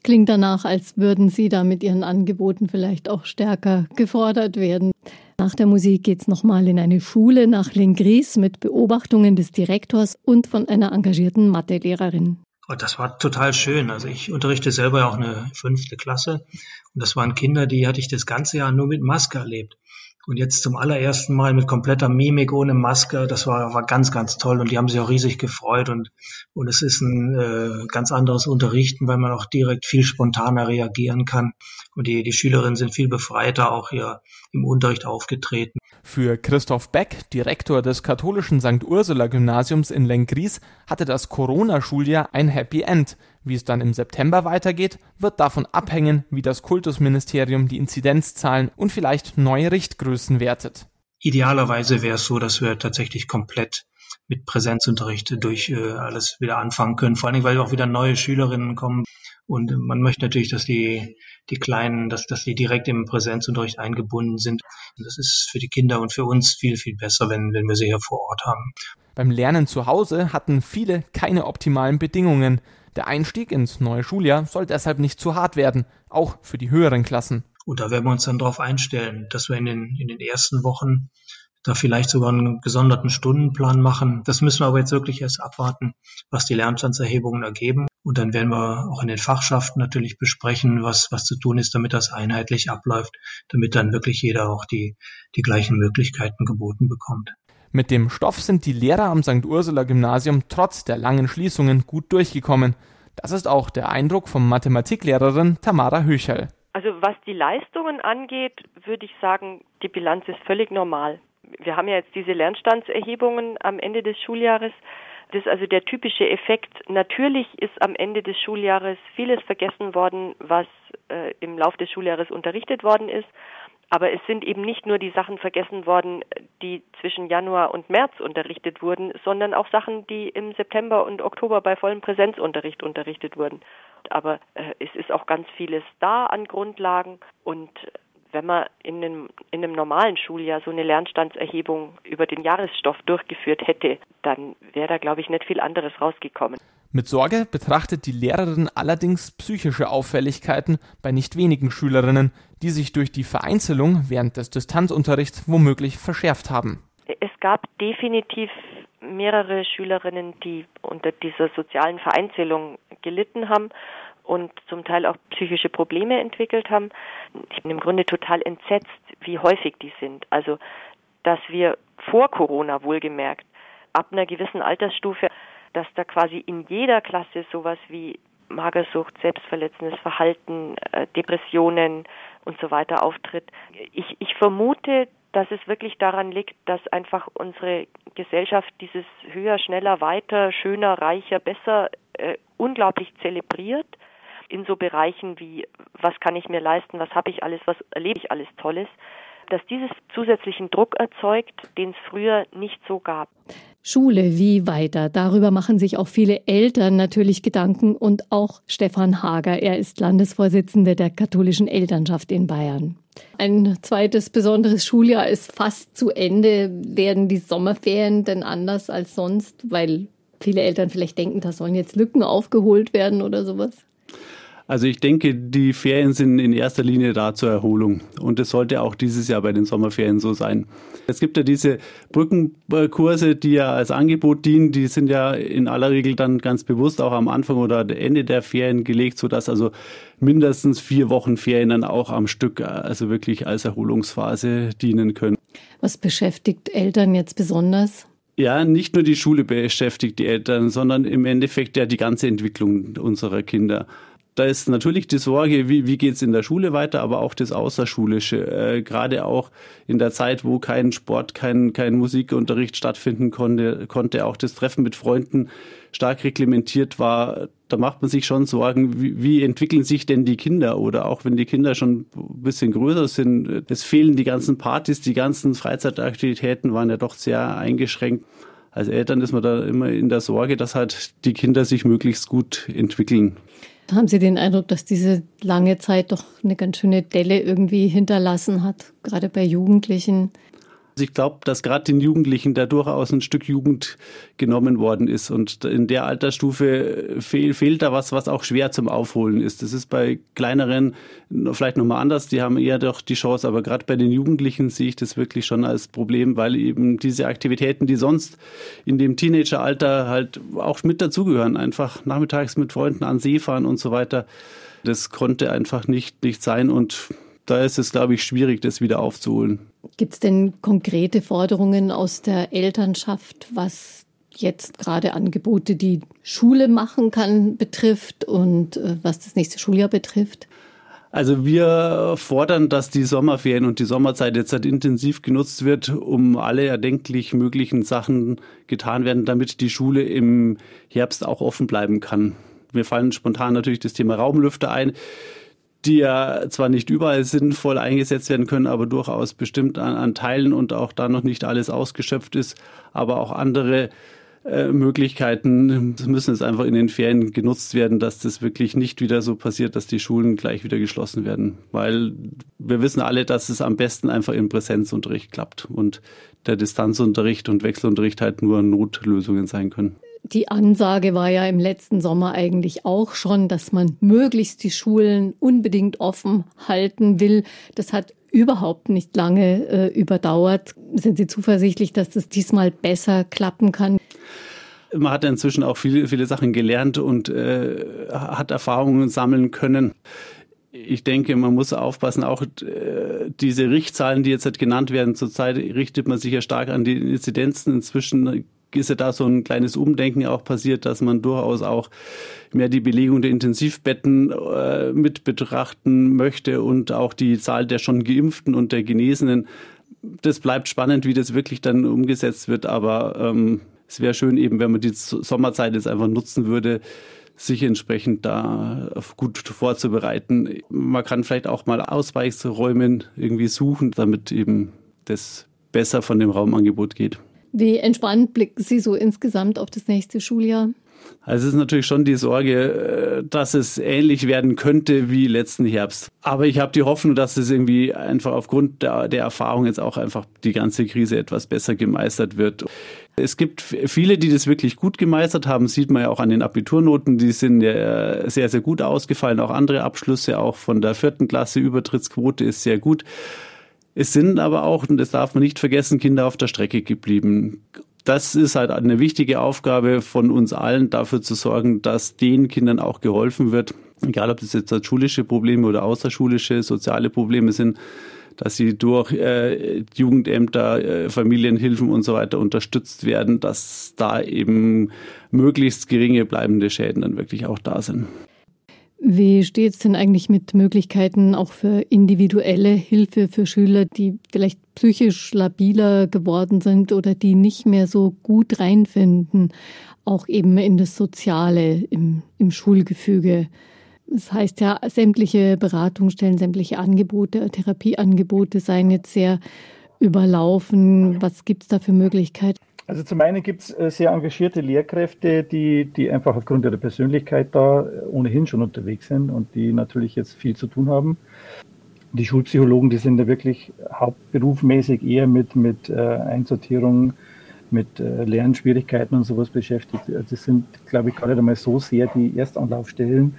Klingt danach, als würden Sie da mit Ihren Angeboten vielleicht auch stärker gefordert werden. Nach der Musik geht es nochmal in eine Schule nach Lengries mit Beobachtungen des Direktors und von einer engagierten Mathelehrerin. Und das war total schön. Also ich unterrichte selber auch eine fünfte Klasse und das waren Kinder, die hatte ich das ganze Jahr nur mit Maske erlebt. Und jetzt zum allerersten Mal mit kompletter Mimik ohne Maske, das war, war ganz, ganz toll und die haben sich auch riesig gefreut und, und es ist ein äh, ganz anderes Unterrichten, weil man auch direkt viel spontaner reagieren kann und die, die Schülerinnen sind viel befreiter auch hier im Unterricht aufgetreten. Für Christoph Beck, Direktor des katholischen St. Ursula Gymnasiums in Lengries, hatte das Corona-Schuljahr ein Happy End. Wie es dann im September weitergeht, wird davon abhängen, wie das Kultusministerium die Inzidenzzahlen und vielleicht neue Richtgrößen wertet. Idealerweise wäre es so, dass wir tatsächlich komplett mit Präsenzunterricht durch äh, alles wieder anfangen können. Vor allem, weil auch wieder neue Schülerinnen kommen. Und man möchte natürlich, dass die, die Kleinen, dass, dass die direkt im Präsenzunterricht eingebunden sind. Das ist für die Kinder und für uns viel, viel besser, wenn, wenn wir sie hier vor Ort haben. Beim Lernen zu Hause hatten viele keine optimalen Bedingungen. Der Einstieg ins neue Schuljahr soll deshalb nicht zu hart werden, auch für die höheren Klassen. Und da werden wir uns dann darauf einstellen, dass wir in den, in den ersten Wochen da vielleicht sogar einen gesonderten Stundenplan machen. Das müssen wir aber jetzt wirklich erst abwarten, was die Lernstandserhebungen ergeben. Und dann werden wir auch in den Fachschaften natürlich besprechen, was, was zu tun ist, damit das einheitlich abläuft, damit dann wirklich jeder auch die, die gleichen Möglichkeiten geboten bekommt. Mit dem Stoff sind die Lehrer am St. Ursula Gymnasium trotz der langen Schließungen gut durchgekommen. Das ist auch der Eindruck von Mathematiklehrerin Tamara Höcherl. Also was die Leistungen angeht, würde ich sagen, die Bilanz ist völlig normal. Wir haben ja jetzt diese Lernstandserhebungen am Ende des Schuljahres. Das ist also der typische Effekt. Natürlich ist am Ende des Schuljahres vieles vergessen worden, was äh, im Laufe des Schuljahres unterrichtet worden ist. Aber es sind eben nicht nur die Sachen vergessen worden, die zwischen Januar und März unterrichtet wurden, sondern auch Sachen, die im September und Oktober bei vollem Präsenzunterricht unterrichtet wurden. Aber äh, es ist auch ganz vieles da an Grundlagen und wenn man in einem, in einem normalen Schuljahr so eine Lernstandserhebung über den Jahresstoff durchgeführt hätte, dann wäre da, glaube ich, nicht viel anderes rausgekommen. Mit Sorge betrachtet die Lehrerin allerdings psychische Auffälligkeiten bei nicht wenigen Schülerinnen, die sich durch die Vereinzelung während des Distanzunterrichts womöglich verschärft haben. Es gab definitiv mehrere Schülerinnen, die unter dieser sozialen Vereinzelung gelitten haben und zum Teil auch psychische Probleme entwickelt haben. Ich bin im Grunde total entsetzt, wie häufig die sind. Also, dass wir vor Corona wohlgemerkt, ab einer gewissen Altersstufe, dass da quasi in jeder Klasse sowas wie Magersucht, selbstverletzendes Verhalten, äh, Depressionen und so weiter auftritt. Ich, ich vermute, dass es wirklich daran liegt, dass einfach unsere Gesellschaft dieses höher, schneller, weiter, schöner, reicher, besser äh, unglaublich zelebriert in so Bereichen wie, was kann ich mir leisten, was habe ich alles, was erlebe ich alles Tolles, dass dieses zusätzlichen Druck erzeugt, den es früher nicht so gab. Schule, wie weiter? Darüber machen sich auch viele Eltern natürlich Gedanken und auch Stefan Hager. Er ist Landesvorsitzender der katholischen Elternschaft in Bayern. Ein zweites besonderes Schuljahr ist fast zu Ende. Werden die Sommerferien denn anders als sonst? Weil viele Eltern vielleicht denken, da sollen jetzt Lücken aufgeholt werden oder sowas. Also ich denke, die Ferien sind in erster Linie da zur Erholung. Und es sollte auch dieses Jahr bei den Sommerferien so sein. Es gibt ja diese Brückenkurse, die ja als Angebot dienen. Die sind ja in aller Regel dann ganz bewusst auch am Anfang oder Ende der Ferien gelegt, sodass also mindestens vier Wochen Ferien dann auch am Stück, also wirklich als Erholungsphase dienen können. Was beschäftigt Eltern jetzt besonders? Ja, nicht nur die Schule beschäftigt die Eltern, sondern im Endeffekt ja die ganze Entwicklung unserer Kinder. Da ist natürlich die Sorge, wie, wie geht's in der Schule weiter, aber auch das Außerschulische. Äh, Gerade auch in der Zeit, wo kein Sport, kein, kein Musikunterricht stattfinden konnte, konnte auch das Treffen mit Freunden stark reglementiert war. Da macht man sich schon Sorgen, wie, wie entwickeln sich denn die Kinder? Oder auch wenn die Kinder schon ein bisschen größer sind, es fehlen die ganzen Partys, die ganzen Freizeitaktivitäten waren ja doch sehr eingeschränkt als Eltern ist man da immer in der Sorge, dass halt die Kinder sich möglichst gut entwickeln. Haben Sie den Eindruck, dass diese lange Zeit doch eine ganz schöne Delle irgendwie hinterlassen hat, gerade bei Jugendlichen? Also ich glaube, dass gerade den Jugendlichen da durchaus ein Stück Jugend genommen worden ist. Und in der Altersstufe fehl, fehlt da was, was auch schwer zum Aufholen ist. Das ist bei kleineren vielleicht nochmal anders. Die haben eher doch die Chance. Aber gerade bei den Jugendlichen sehe ich das wirklich schon als Problem, weil eben diese Aktivitäten, die sonst in dem Teenageralter halt auch mit dazugehören, einfach nachmittags mit Freunden an See fahren und so weiter, das konnte einfach nicht, nicht sein. Und da ist es, glaube ich, schwierig, das wieder aufzuholen. Gibt es denn konkrete Forderungen aus der Elternschaft, was jetzt gerade Angebote, die Schule machen kann, betrifft und äh, was das nächste Schuljahr betrifft? Also wir fordern, dass die Sommerferien und die Sommerzeit jetzt halt intensiv genutzt wird, um alle erdenklich möglichen Sachen getan werden, damit die Schule im Herbst auch offen bleiben kann. Mir fallen spontan natürlich das Thema Raumlüfter ein die ja zwar nicht überall sinnvoll eingesetzt werden können, aber durchaus bestimmt an, an Teilen und auch da noch nicht alles ausgeschöpft ist, aber auch andere äh, Möglichkeiten müssen jetzt einfach in den Ferien genutzt werden, dass das wirklich nicht wieder so passiert, dass die Schulen gleich wieder geschlossen werden. Weil wir wissen alle, dass es am besten einfach im Präsenzunterricht klappt und der Distanzunterricht und Wechselunterricht halt nur Notlösungen sein können. Die Ansage war ja im letzten Sommer eigentlich auch schon, dass man möglichst die Schulen unbedingt offen halten will. Das hat überhaupt nicht lange äh, überdauert. Sind Sie zuversichtlich, dass das diesmal besser klappen kann? Man hat inzwischen auch viele, viele Sachen gelernt und äh, hat Erfahrungen sammeln können ich denke, man muss aufpassen, auch äh, diese Richtzahlen, die jetzt halt genannt werden, zurzeit richtet man sich ja stark an die Inzidenzen. Inzwischen ist ja da so ein kleines Umdenken auch passiert, dass man durchaus auch mehr die Belegung der Intensivbetten äh, mit betrachten möchte und auch die Zahl der schon Geimpften und der Genesenen. Das bleibt spannend, wie das wirklich dann umgesetzt wird, aber ähm, Es wäre schön eben, wenn man die Sommerzeit jetzt einfach nutzen würde, sich entsprechend da gut vorzubereiten. Man kann vielleicht auch mal Ausweichsräume irgendwie suchen, damit eben das besser von dem Raumangebot geht. Wie entspannt blicken Sie so insgesamt auf das nächste Schuljahr? Also es ist natürlich schon die Sorge, äh, dass es ähnlich werden könnte wie letzten Herbst. Aber ich habe die Hoffnung, dass es irgendwie einfach aufgrund der, der Erfahrung jetzt auch einfach die ganze Krise etwas besser gemeistert wird. Es gibt viele, die das wirklich gut gemeistert haben, sieht man ja auch an den Abiturnoten, die sind ja sehr, sehr gut ausgefallen. Auch andere Abschlüsse, auch von der vierten Klasse, Übertrittsquote ist sehr gut. Es sind aber auch, und das darf man nicht vergessen, Kinder auf der Strecke geblieben das ist halt eine wichtige Aufgabe von uns allen, dafür zu sorgen, dass den Kindern auch geholfen wird, egal ob das jetzt schulische Probleme oder außerschulische soziale Probleme sind, dass sie durch äh, Jugendämter, äh, Familienhilfen und so weiter unterstützt werden, dass da eben möglichst geringe bleibende Schäden dann wirklich auch da sind. Wie steht es denn eigentlich mit Möglichkeiten auch für individuelle Hilfe für Schüler, die vielleicht psychisch labiler geworden sind oder die nicht mehr so gut reinfinden, auch eben in das Soziale im, im Schulgefüge? Das heißt ja, sämtliche Beratungsstellen, sämtliche Angebote, Therapieangebote seien jetzt sehr überlaufen. Was gibt es da für Möglichkeiten? Also zum einen gibt es äh, sehr engagierte Lehrkräfte, die, die einfach aufgrund ihrer Persönlichkeit da äh, ohnehin schon unterwegs sind und die natürlich jetzt viel zu tun haben. Die Schulpsychologen, die sind ja wirklich hauptberufmäßig eher mit, mit äh, Einsortierung, mit Lernschwierigkeiten und sowas beschäftigt. Also das sind, glaube ich, gar nicht einmal so sehr die Erstanlaufstellen.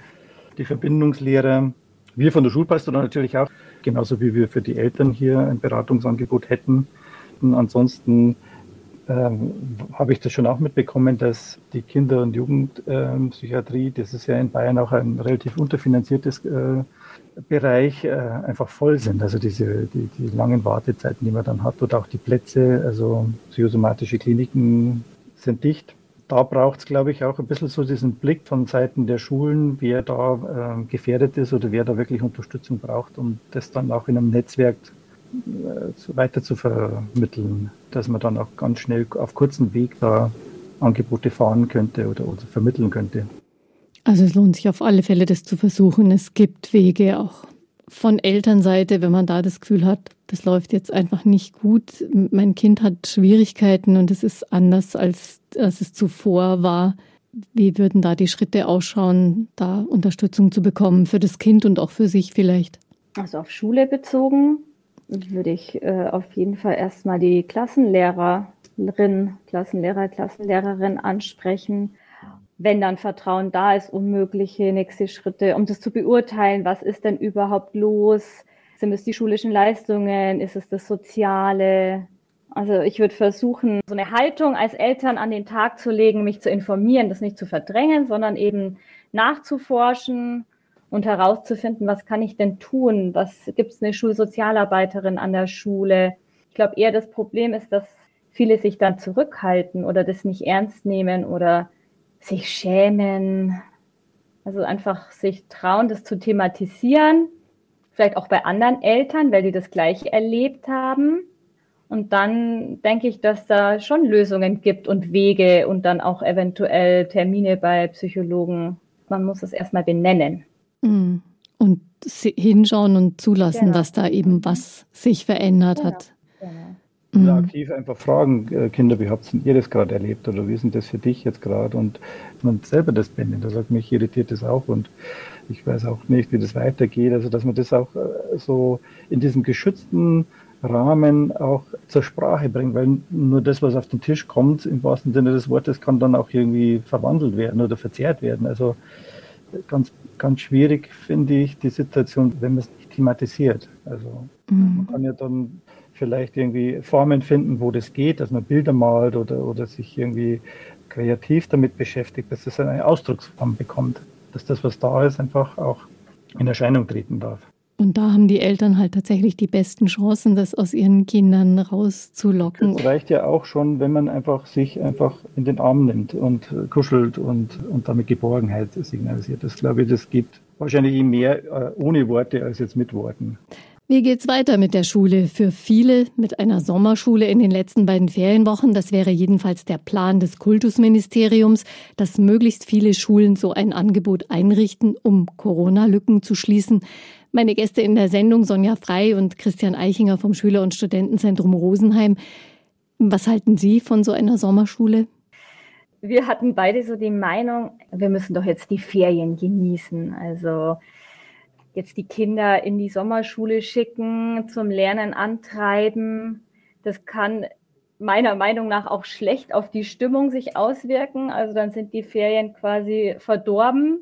Die Verbindungslehrer, wir von der Schulpastorin natürlich auch, genauso wie wir für die Eltern hier ein Beratungsangebot hätten. Und ansonsten ähm, habe ich das schon auch mitbekommen, dass die Kinder- und Jugendpsychiatrie, das ist ja in Bayern auch ein relativ unterfinanziertes äh, Bereich, äh, einfach voll sind. Also diese die, die langen Wartezeiten, die man dann hat, oder auch die Plätze, also psychosomatische Kliniken sind dicht. Da braucht es, glaube ich, auch ein bisschen so diesen Blick von Seiten der Schulen, wer da äh, gefährdet ist oder wer da wirklich Unterstützung braucht, um das dann auch in einem Netzwerk weiter zu vermitteln, dass man dann auch ganz schnell auf kurzem Weg da Angebote fahren könnte oder, oder vermitteln könnte. Also es lohnt sich auf alle Fälle, das zu versuchen. Es gibt Wege auch von Elternseite, wenn man da das Gefühl hat, das läuft jetzt einfach nicht gut. Mein Kind hat Schwierigkeiten und es ist anders, als, als es zuvor war. Wie würden da die Schritte ausschauen, da Unterstützung zu bekommen für das Kind und auch für sich vielleicht? Also auf Schule bezogen würde ich äh, auf jeden Fall erstmal die Klassenlehrerin, Klassenlehrer, Klassenlehrerin ansprechen. Wenn dann Vertrauen da ist, um mögliche nächste Schritte, um das zu beurteilen, was ist denn überhaupt los? Sind es die schulischen Leistungen? Ist es das Soziale? Also ich würde versuchen, so eine Haltung als Eltern an den Tag zu legen, mich zu informieren, das nicht zu verdrängen, sondern eben nachzuforschen, und herauszufinden, was kann ich denn tun? Was gibt es eine Schulsozialarbeiterin an der Schule? Ich glaube eher das Problem ist, dass viele sich dann zurückhalten oder das nicht ernst nehmen oder sich schämen. Also einfach sich trauen, das zu thematisieren. Vielleicht auch bei anderen Eltern, weil die das gleiche erlebt haben. Und dann denke ich, dass da schon Lösungen gibt und Wege und dann auch eventuell Termine bei Psychologen. Man muss es erstmal benennen. Mhm. Und hinschauen und zulassen, genau. dass da eben was sich verändert genau. hat. Genau. Mhm. aktiv einfach fragen, äh, Kinder, wie habt ihr das gerade erlebt oder wie ist denn das für dich jetzt gerade? Und man selber das benennt, da sagt mich irritiert das auch und ich weiß auch nicht, wie das weitergeht. Also dass man das auch äh, so in diesem geschützten Rahmen auch zur Sprache bringt, weil nur das, was auf den Tisch kommt, im wahrsten Sinne des Wortes, kann dann auch irgendwie verwandelt werden oder verzerrt werden. Also ganz, ganz schwierig, finde ich, die Situation, wenn man es nicht thematisiert. Also mhm. man kann ja dann vielleicht irgendwie Formen finden, wo das geht, dass man Bilder malt oder, oder sich irgendwie kreativ damit beschäftigt, dass es eine Ausdrucksform bekommt, dass das, was da ist, einfach auch in Erscheinung treten darf. Und da haben die Eltern halt tatsächlich die besten Chancen, das aus ihren Kindern rauszulocken. Es reicht ja auch schon, wenn man einfach sich einfach in den Arm nimmt und kuschelt und, und damit Geborgenheit signalisiert. Das glaube ich, das gibt wahrscheinlich mehr äh, ohne Worte als jetzt mit Worten. Wie geht's weiter mit der Schule? Für viele mit einer Sommerschule in den letzten beiden Ferienwochen. Das wäre jedenfalls der Plan des Kultusministeriums, dass möglichst viele Schulen so ein Angebot einrichten, um Corona-Lücken zu schließen. Meine Gäste in der Sendung Sonja Frei und Christian Eichinger vom Schüler- und Studentenzentrum Rosenheim. Was halten Sie von so einer Sommerschule? Wir hatten beide so die Meinung, wir müssen doch jetzt die Ferien genießen. Also jetzt die Kinder in die Sommerschule schicken, zum Lernen antreiben. Das kann meiner Meinung nach auch schlecht auf die Stimmung sich auswirken. Also dann sind die Ferien quasi verdorben.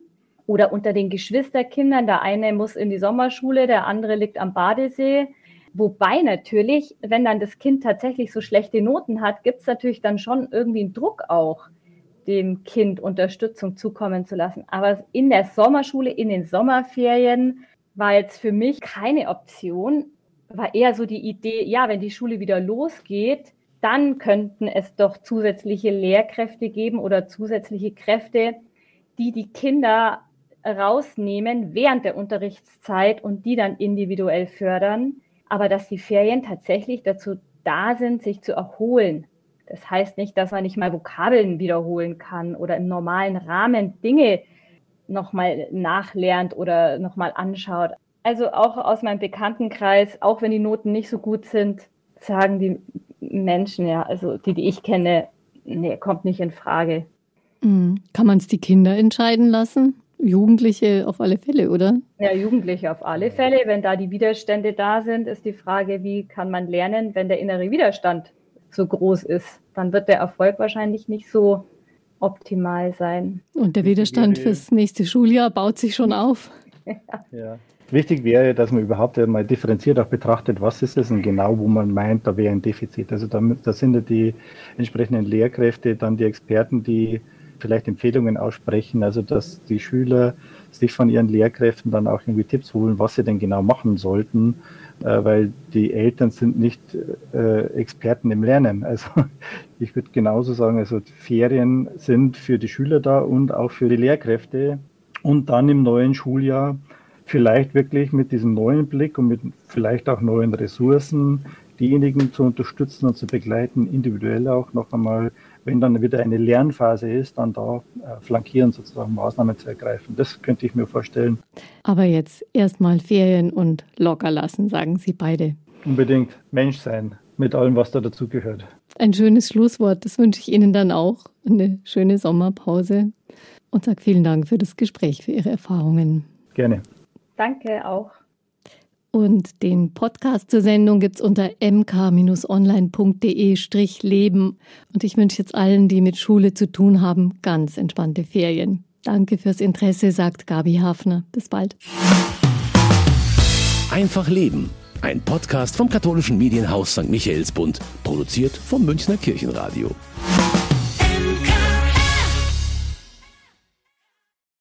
Oder unter den Geschwisterkindern, der eine muss in die Sommerschule, der andere liegt am Badesee. Wobei natürlich, wenn dann das Kind tatsächlich so schlechte Noten hat, gibt es natürlich dann schon irgendwie einen Druck auch, dem Kind Unterstützung zukommen zu lassen. Aber in der Sommerschule, in den Sommerferien war jetzt für mich keine Option, war eher so die Idee, ja, wenn die Schule wieder losgeht, dann könnten es doch zusätzliche Lehrkräfte geben oder zusätzliche Kräfte, die die Kinder rausnehmen während der Unterrichtszeit und die dann individuell fördern. Aber dass die Ferien tatsächlich dazu da sind, sich zu erholen, das heißt nicht, dass man nicht mal Vokabeln wiederholen kann oder im normalen Rahmen Dinge nochmal nachlernt oder nochmal anschaut. Also auch aus meinem Bekanntenkreis, auch wenn die Noten nicht so gut sind, sagen die Menschen, ja, also die, die ich kenne, nee, kommt nicht in Frage. Mhm. Kann man es die Kinder entscheiden lassen? Jugendliche auf alle Fälle, oder? Ja, Jugendliche auf alle Fälle. Wenn da die Widerstände da sind, ist die Frage, wie kann man lernen, wenn der innere Widerstand so groß ist, dann wird der Erfolg wahrscheinlich nicht so optimal sein. Und der Widerstand fürs nächste Schuljahr baut sich schon auf. ja. Wichtig wäre, dass man überhaupt mal differenziert auch betrachtet, was ist es denn genau, wo man meint, da wäre ein Defizit. Also da, da sind ja die entsprechenden Lehrkräfte, dann die Experten, die vielleicht Empfehlungen aussprechen, also dass die Schüler sich von ihren Lehrkräften dann auch irgendwie Tipps holen, was sie denn genau machen sollten äh, weil die Eltern sind nicht äh, Experten im Lernen. Also ich würde genauso sagen, also Ferien sind für die Schüler da und auch für die Lehrkräfte. Und dann im neuen Schuljahr vielleicht wirklich mit diesem neuen Blick und mit vielleicht auch neuen Ressourcen diejenigen zu unterstützen und zu begleiten, individuell auch noch einmal wenn dann wieder eine Lernphase ist, dann da äh, flankieren sozusagen Maßnahmen zu ergreifen. Das könnte ich mir vorstellen. Aber jetzt erstmal Ferien und locker lassen, sagen Sie beide. Unbedingt Mensch sein mit allem, was da dazugehört. Ein schönes Schlusswort. Das wünsche ich Ihnen dann auch. Eine schöne Sommerpause. Und sage vielen Dank für das Gespräch, für Ihre Erfahrungen. Gerne. Danke auch. Und den Podcast zur Sendung gibt es unter mk-online.de-leben. Und ich wünsche jetzt allen, die mit Schule zu tun haben, ganz entspannte Ferien. Danke fürs Interesse, sagt Gabi Hafner. Bis bald. Einfach Leben. Ein Podcast vom katholischen Medienhaus St. Michaelsbund, produziert vom Münchner Kirchenradio.